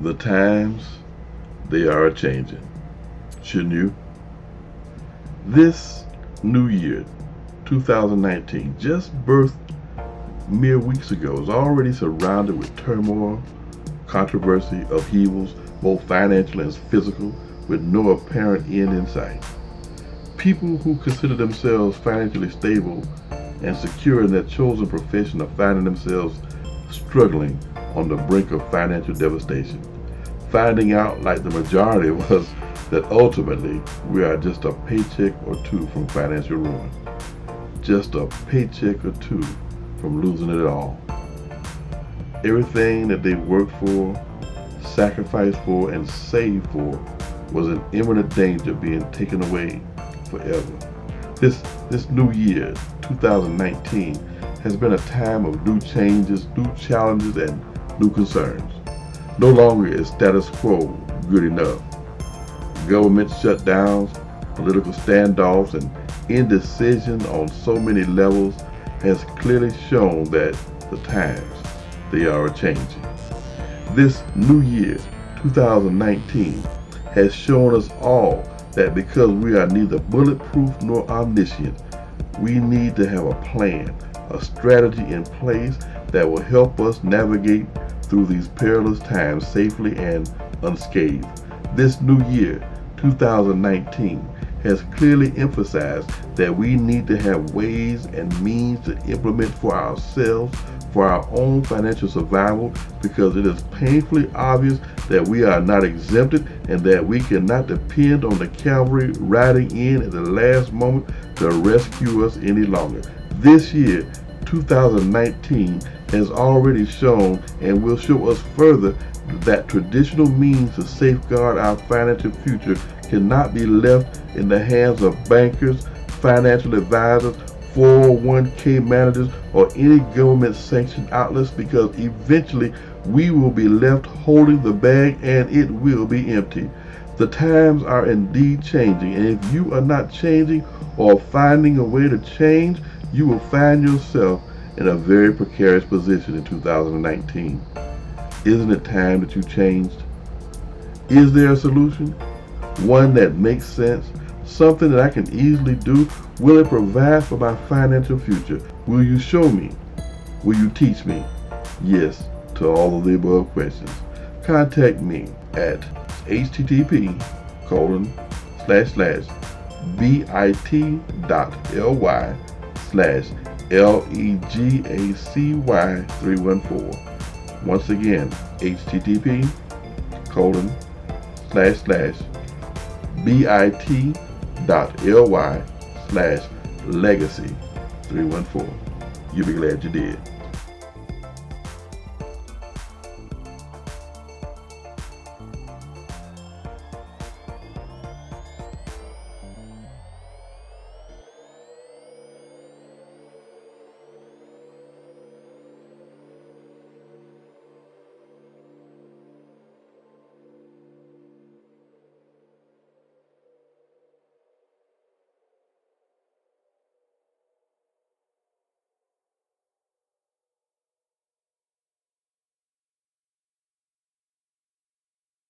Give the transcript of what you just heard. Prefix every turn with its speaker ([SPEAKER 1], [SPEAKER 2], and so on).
[SPEAKER 1] The times, they are changing. Shouldn't you? This new year, 2019, just birthed mere weeks ago, is already surrounded with turmoil, controversy, upheavals, both financial and physical, with no apparent end in sight. People who consider themselves financially stable and secure in their chosen profession are finding themselves struggling on the brink of financial devastation, finding out, like the majority of us, that ultimately we are just a paycheck or two from financial ruin. Just a paycheck or two from losing it all. Everything that they worked for, sacrificed for, and saved for was in imminent danger of being taken away forever. This, this new year, 2019, has been a time of new changes, new challenges, and new concerns. No longer is status quo good enough. Government shutdowns, political standoffs, and indecision on so many levels has clearly shown that the times, they are changing. This new year, 2019, has shown us all that because we are neither bulletproof nor omniscient, we need to have a plan, a strategy in place that will help us navigate through these perilous times safely and unscathed. This new year, 2019, has clearly emphasized that we need to have ways and means to implement for ourselves for our own financial survival because it is painfully obvious that we are not exempted and that we cannot depend on the cavalry riding in at the last moment to rescue us any longer. This year, 2019, has already shown and will show us further that traditional means to safeguard our financial future cannot be left in the hands of bankers, financial advisors, 401k managers, or any government sanctioned outlets because eventually we will be left holding the bag and it will be empty. The times are indeed changing, and if you are not changing or finding a way to change, you will find yourself in a very precarious position in 2019. Isn't it time that you changed? Is there a solution? One that makes sense? Something that I can easily do? Will it provide for my financial future? Will you show me? Will you teach me? Yes to all of the above questions. Contact me at http colon slash slash bit.ly slash legacy314. Once again, http colon slash slash bit.ly slash legacy 314. You'll be glad you did.